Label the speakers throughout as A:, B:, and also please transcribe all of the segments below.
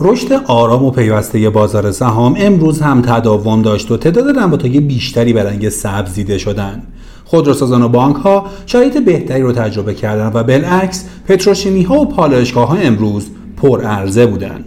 A: رشد آرام و پیوسته بازار سهام امروز هم تداوم داشت و تعداد نمادهای بیشتری به رنگ سبز دیده شدند. خودروسازان و بانک ها شرایط بهتری رو تجربه کردند و بالعکس پتروشیمی ها و پالایشگاه ها امروز پر عرضه بودند.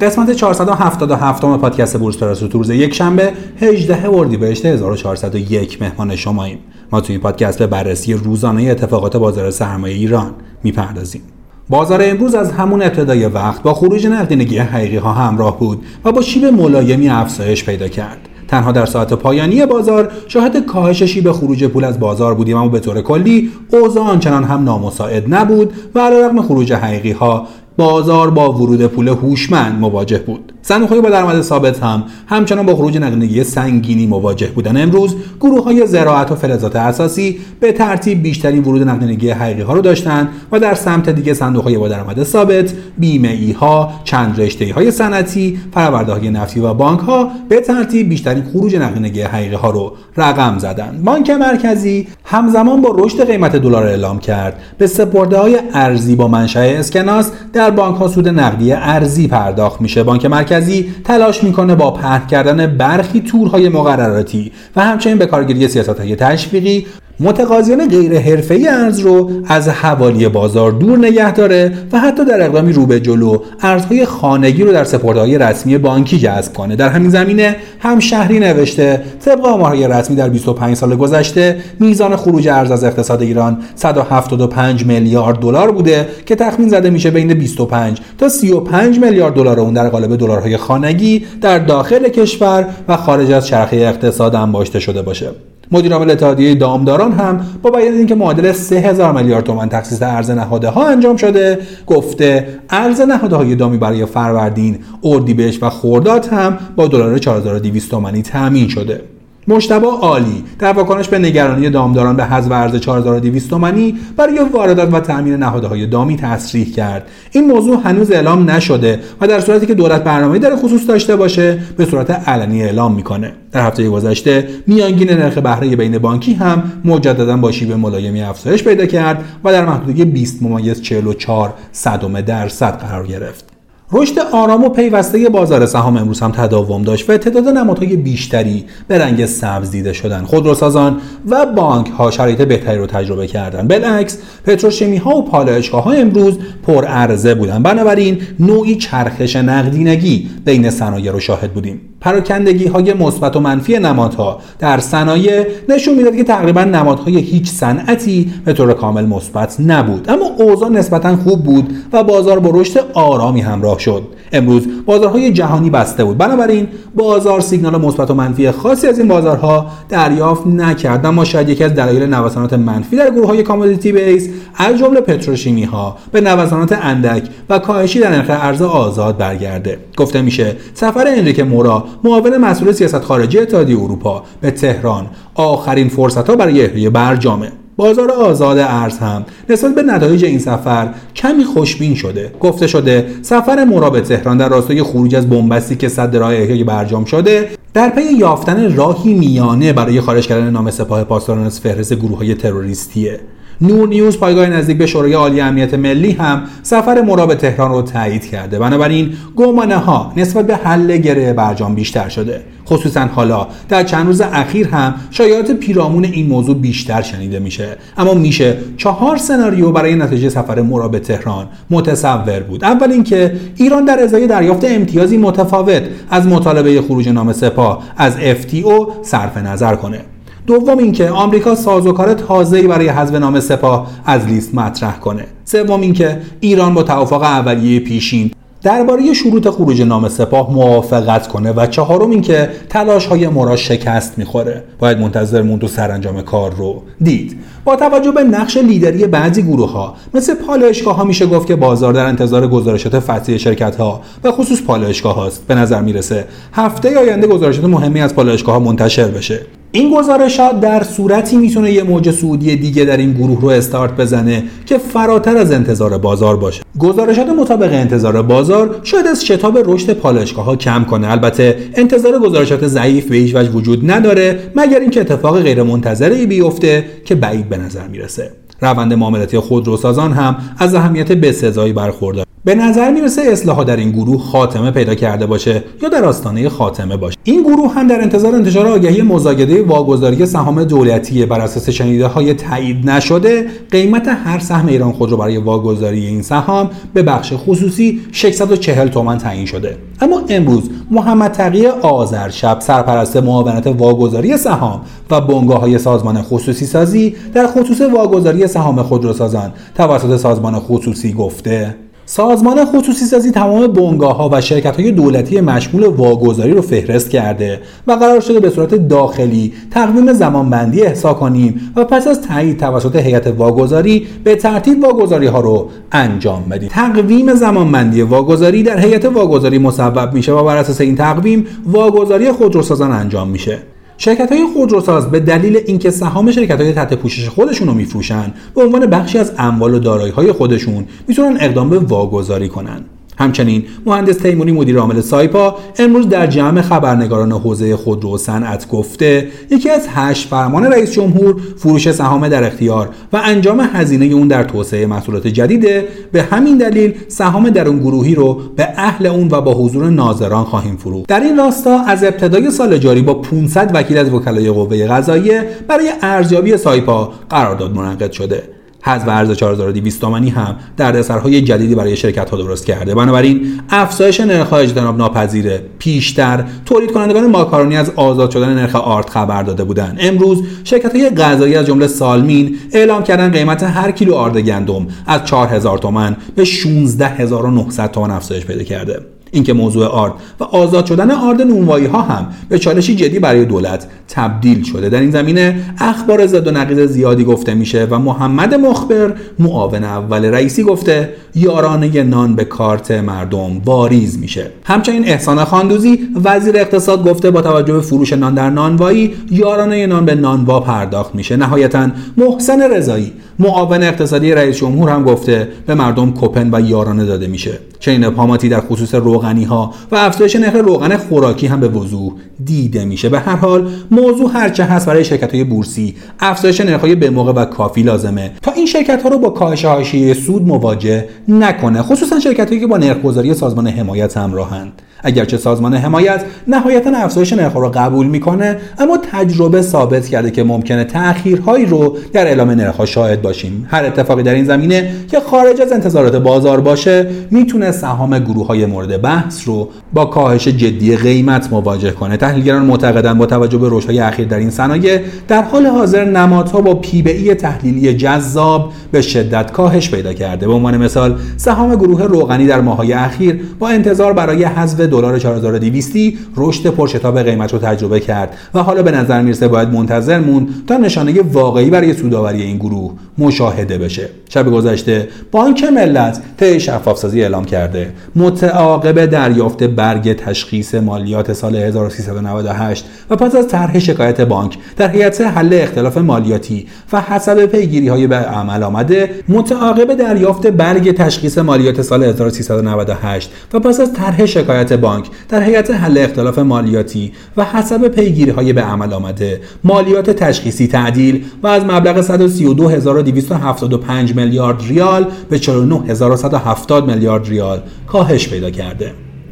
A: قسمت 477 پادکست بورس پلاس تو روز یک شنبه 18 اردیبهشت 1401 مهمان شماییم ما توی این پادکست به بررسی روزانه اتفاقات بازار سرمایه ایران می‌پردازیم. بازار امروز از همون ابتدای وقت با خروج نقدینگی حقیقی ها همراه بود و با شیب ملایمی افزایش پیدا کرد. تنها در ساعت پایانی بازار شاهد کاهش شیب خروج پول از بازار بودیم اما به طور کلی اوضاع آنچنان هم نامساعد نبود و علیرغم خروج حقیقی ها بازار با ورود پول هوشمند مواجه بود. صندوق با درآمد ثابت هم همچنان با خروج نقدینگی سنگینی مواجه بودن. امروز گروه های زراعت و فلزات اساسی به ترتیب بیشترین ورود نقدینگی حقیقی ها رو داشتند و در سمت دیگه صندوق های با درآمد ثابت بیمه ای ها چند رشته های صنعتی فرآورده های نفتی و بانک ها به ترتیب بیشترین خروج نقدینگی حقیقی ها رو رقم زدند بانک مرکزی همزمان با رشد قیمت دلار اعلام کرد. به سپرده های ارزی با منشأ اسکناس در بانک ها سود نقدی ارزی پرداخت میشه. بانک مرکزی مرکزی تلاش می‌کنه با پهن کردن برخی تورهای مقرراتی و همچنین به کارگیری سیاست های تشویقی متقاضیان غیر حرفه‌ای ارز رو از حوالی بازار دور نگه داره و حتی در اقدامی رو به جلو ارزهای خانگی رو در سپرده‌های رسمی بانکی جذب کنه. در همین زمینه هم شهری نوشته طبق آمارهای رسمی در 25 سال گذشته میزان خروج ارز از اقتصاد ایران 175 میلیارد دلار بوده که تخمین زده میشه بین 25 تا 35 میلیارد دلار اون در قالب دلارهای خانگی در داخل کشور و خارج از چرخه اقتصاد انباشته شده باشه. مدیر عامل اتحادیه دامداران هم با بیان اینکه معادل 3000 میلیارد تومان تخصیص ارز نهاده ها انجام شده. گفته ارز نهاده های دامی برای فروردین اردیبهشت و خرداد هم با دلار 4200 تومانی تامین شده. مشتبه عالی. در واکنش به نگرانی دامداران به حذف ارز 4200 تومانی برای واردات و تامین نهادهای دامی تصریح کرد. این موضوع هنوز اعلام نشده و در صورتی که دولت برنامه در خصوص داشته باشه به صورت علنی اعلام می‌کنه. در هفته گذشته میانگین نرخ بهره بین بانکی هم مجددا با شیب ملایمی افزایش پیدا کرد و در محدوده 20 ممیز 44 صدم درصد قرار گرفت. رشد آرام و پیوسته بازار سهام امروز هم تداوم داشت و تعداد نمادهای بیشتری به رنگ سبز دیده شدن. خودروسازان و بانک ها شرایط بهتری رو تجربه کردن. بالعکس پتروشیمی ها و پالایشگاه ها امروز پر عرضه بودن. بنابراین نوعی چرخش نقدینگی بین صنایع رو شاهد بودیم. پراکندگی های مثبت و منفی نمادها در صنایع نشون می‌داد که تقریبا نمادهای هیچ صنعتی به طور کامل مثبت نبود. اما اوضاع نسبتا خوب بود و بازار با رشد آرامی همراه شد. امروز بازارهای جهانی بسته بود. بنابراین بازار سیگنال مثبت و منفی خاصی از این بازارها دریافت نکرد. اما شاید یکی از دلایل نوسانات منفی در گروه های commodity base از جمله پتروشیمی ها به نوسانات اندک و کاهشی در نرخ ارز آزاد برگرده. گفته میشه سفر انریک مورا معاون مسئول سیاست خارجی اتحادیه اروپا به تهران آخرین فرصت ها برای احیای برجامه. بازار آزاد ارز هم. نسبت به نتایج این سفر کمی خوشبین شده. گفته شده سفر مورا تهران در راستای خروج از بن‌بستی که سد راه احیای برجام شده در پی یافتن راهی میانه برای خارج کردن نام سپاه پاسداران از فهرست گروه های تروریستیه. نور نیوز پایگاه نزدیک به شورای عالی امنیت ملی هم سفر مورا به تهران رو تایید کرده. بنابراین گمانه ها نسبت به حل گره برجام بیشتر شده. خصوصا حالا. در چند روز اخیر هم شایعات پیرامون این موضوع بیشتر شنیده میشه. اما میشه چهار سناریو برای نتیجه سفر مورا به تهران. متصور بود. اول اینکه ایران در ازای دریافت امتیازی متفاوت از مطالبه خروج نام سپاه از FTO صرف نظر کنه. دوم اینکه آمریکا سازوکار تازه‌ای برای حذف نام سپاه از لیست مطرح کنه. سوم اینکه ایران با توافق اولیه پیشین درباره شروط خروج نام سپاه موافقت کنه و چهارم اینکه تلاش های مرا شکست می‌خوره. باید منتظر موند و سرانجام کار رو دید. با توجه به نقش لیدری بعضی گروه ها مثل پالایشگاه ها میشه گفت که بازار در انتظار گزارشات فصلی شرکت ها و خصوص پالایشگاه هاست به نظر می‌رسه هفته آینده گزارشات مهمی از پالایشگاه ها منتشر بشه. این گزارشات در صورتی می‌تونه یه موج سعودی دیگه در این گروه رو استارت بزنه که فراتر از انتظار بازار باشه. گزارشات مطابق انتظار بازار شاید از شتاب رشد پالایشگاه ها کم کنه. البته انتظار گزارشات ضعیف به هیچ وجه وجود نداره مگر اینکه اتفاق غیر منتظره بیفته که بعید به نظر می‌رسه. روند معاملاتی خودروسازان هم از اهمیت بسزایی برخوردار. به نظر می‌رسه اصلاحات در این گروه خاتمه پیدا کرده باشه یا در آستانه خاتمه باشه. این گروه هم در انتظار انتشار آگهی مزایده واگذاری سهام دولتی بر اساس شنیده های تایید نشده قیمت هر سهم ایران خودرو برای واگذاری این سهام به بخش خصوصی 640 تومان تعیین شده. اما امروز محمد تقی آذر شب سرپرست معاونت واگذاری سهام و بنگاه های سازمان خصوصی سازی در خصوص واگذاری سهام خودروسازان توسط سازمان خصوصی گفته سازمان خصوصی سازی تمام بنگاه ها و شرکت های دولتی مشمول واگذاری رو فهرست کرده و قرار شده به صورت داخلی تقویم زمانبندی احسا کنیم و پس از تایید توسط هیئت واگذاری به ترتیب واگذاری ها رو انجام بدیم. تقویم زمانبندی واگذاری در هیئت واگذاری مصوب میشه و بر اساس این تقویم واگذاری خودروسازان انجام میشه. شرکت های خودروساز به دلیل اینکه سهام شرکت های تحت پوشش خودشون رو میفروشن به عنوان بخشی از اموال و دارایی های خودشون می‌تونن اقدام به واگذاری کنن. همچنین مهندس تیمونی مدیر عامل سایپا امروز در جمع خبرنگاران حوزه خودرو و صنعت گفته یکی از هشت فرمان رئیس جمهور فروش سهام در اختیار و انجام هزینه اون در توسعه محصولات جدیده. به همین دلیل سهام در اون گروهی رو به اهل اون و با حضور ناظران خواهیم فروخت. در این راستا از ابتدای سال جاری با 500 وکیل از وکلای قوه قضاییه برای ارزیابی سایپا قرارداد منعقد شده. حذف ارز 4200 تومانی هم دردسرهای جدیدی برای شرکت ها درست کرده. بنابراین افزایش نرخ اجتناب ناپذیره. پیشتر تولید کنندگان ماکارونی از آزاد شدن نرخ آرد خبر داده بودند. امروز شرکت های غذایی از جمله سالمین اعلام کردن قیمت هر کیلو آرد گندم از 4000 تومان به 16900 تومان افزایش پیدا کرده. اینکه موضوع آرد و آزاد شدن آرد نونوایی ها هم به چالشی جدی برای دولت تبدیل شده. در این زمینه اخبار زد و نقیض زیادی گفته میشه و محمد مخبر معاون اول رئیسی گفته یارانه نان به کارت مردم واریز میشه. همچنین احسان خاندوزی وزیر اقتصاد گفته با توجه به فروش نان در نانوایی یارانه نان به نانوا پرداخت میشه. نهایتا محسن رضایی معاون اقتصادی رئیس جمهور هم گفته به مردم کوپن و یارانه داده میشه. چنین ابهاماتی در خصوص روغنی ها و افزایش نرخ روغن خوراکی هم به وضوح دیده میشه. به هر حال موضوع هرچه هست برای شرکت های بورسی افزایش نرخ به موقع و کافی لازمه. تا این شرکت ها رو با کاهش حاشیه سود مواجه نکنه خصوصا شرکت هایی که با نرخگذاری سازمان حمایت همراهند. اگرچه سازمان حمایت نهایتا افزایش نرخ رو قبول می‌کنه اما تجربه ثابت کرده که ممکنه تأخیرهایی رو در اعلام نرخ شاهد باشیم. هر اتفاقی در این زمینه که خارج از انتظارات بازار باشه می‌تونه سهام گروه های مورد بحث رو با کاهش جدی قیمت مواجه کنه. تحلیلگران معتقدند با توجه به رشدهای اخیر در این صنایع در حال حاضر نمادها با پیبعی تحلیلی جذاب به شدت کاهش پیدا کرده. به عنوان مثال سهام گروه روغنی در ماههای اخیر با انتظار برای حذف دلار 4200 رشد پرشتاب قیمت رو تجربه کرد و حالا به نظر می‌رسه باید منتظر موند تا نشانه واقعی برای سودآوری این گروه مشاهده بشه. شب گذشته بانک ملت طی شفافسازی اعلام کرده. متعاقب دریافت برگ تشخیص مالیات سال 1398 و پس از طرح شکایت بانک در هیئت حل اختلاف مالیاتی و حسب پیگیری های به عمل آمده متعاقب دریافت برگ تشخیص مالیات سال 1398 و پس از طرح شکایت بانک در هیئت حل اختلاف مالیاتی و حسب پیگیری های به عمل آمده. مالیات تشخیصی تعدیل و از مبلغ 132275 میلیارد ریال به 49170 میلیارد ریال کاهش پیدا کرده.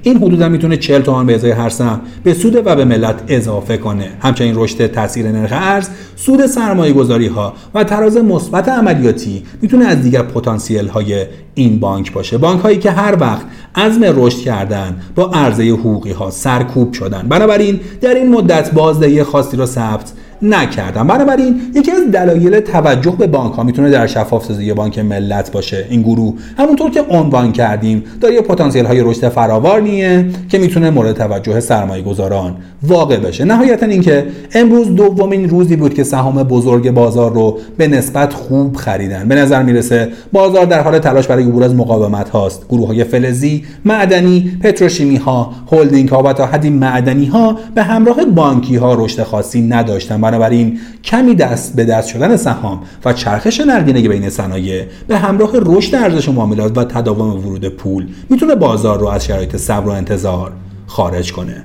A: این حدود هم می‌تونه 40 تومان به ازای هر سهم به سود و به ملت اضافه کنه. همچنین رشد تاثیر نرخ ارز سود سرمایه گذاری ها و تراز مثبت عملیاتی می‌تونه از دیگر پتانسیل های این بانک باشه. بانک هایی که هر وقت عزم رشد کردن با عرضه حقوقی ها سرکوب شدن. بنابراین در این مدت بازدهی خاصی را ثبت نکردم. بنابراین یکی از دلایل توجه به بانک ها می‌تونه در شفاف سازی بانک ملت باشه. این گروه همونطور که عنوان کردیم داره پتانسیل های رشد فراوانیه که می‌تونه مورد توجه سرمایه گذاران واقع بشه. نهایتا اینکه امروز دومین روزی بود که سهام بزرگ بازار رو به نسبت خوب خریدن. به نظر می‌رسه بازار در حال تلاش برای عبور از مقاومت هاست. گروه های فلزی معدنی پتروشیمی ها هلدینگ ها و تا حدی معدنی ها به همراه بانکی ها رشد خاصی نداشتن. بنابراین کمی دست به دست شدن سهام و چرخش نقدینگی بین صنایع به همراه رشد ارزش معاملات و تداوم ورود پول می‌تونه بازار رو از شرایط صبر و انتظار خارج کنه.